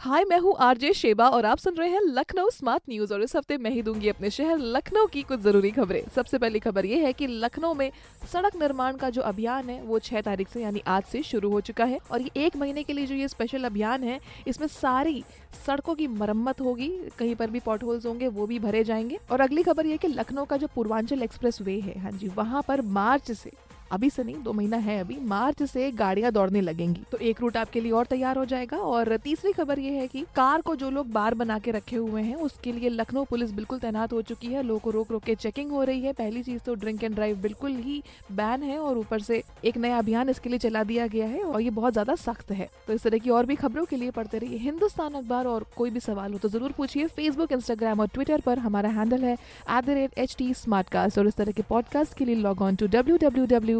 हाय, मैं हूँ RJ Sheba और आप सुन रहे हैं लखनऊ स्मार्ट न्यूज़ और इस हफ़्ते मैं ही दूँगी अपने शहर लखनऊ की कुछ ज़रूरी खबरें। सबसे पहली खबर ये है कि लखनऊ में सड़क निर्माण का जो अभियान है, वो छह तारीख से यानी आज से शुरू हो चुका है और ये एक महीने के लिए जो ये स्पेशल अभियान है, इसमें सारी सड़कों की मरम्मत होगी, कहीं पर भी पॉट होल्स होंगे, वो भी भरे जाएँगे। और अगली खबर ये की लखनऊ का जो पूर्वांचल एक्सप्रेस वे है हाँ जी, वहाँ पर मार्च से अभी से नहीं, दो महीना है अभी, मार्च से गाड़ियाँ दौड़ने लगेंगी। तो एक रूट आपके लिए और तैयार हो जाएगा और तीसरी खबर ये है कि कार को जो लोग बार बना के रखे हुए हैं, उसके लिए लखनऊ पुलिस बिल्कुल तैनात हो चुकी है। लोगों को रोक रोक के चेकिंग हो रही है। पहली चीज़ तो ड्रिंक एंड ड्राइव बिल्कुल ही बैन है और ऊपर से एक नया अभियान इसके लिए चला दिया गया है और ये बहुत ज़्यादा सख्त है। तो इस तरह की और भी खबरों के लिए पढ़ते रहिए हिंदुस्तान अखबार और कोई भी सवाल हो तो ज़रूर पूछिए फेसबुक इंस्टाग्राम और ट्विटर पर। हमारा हैंडल है एट और इस तरह के पॉडकास्ट के लिए log on to W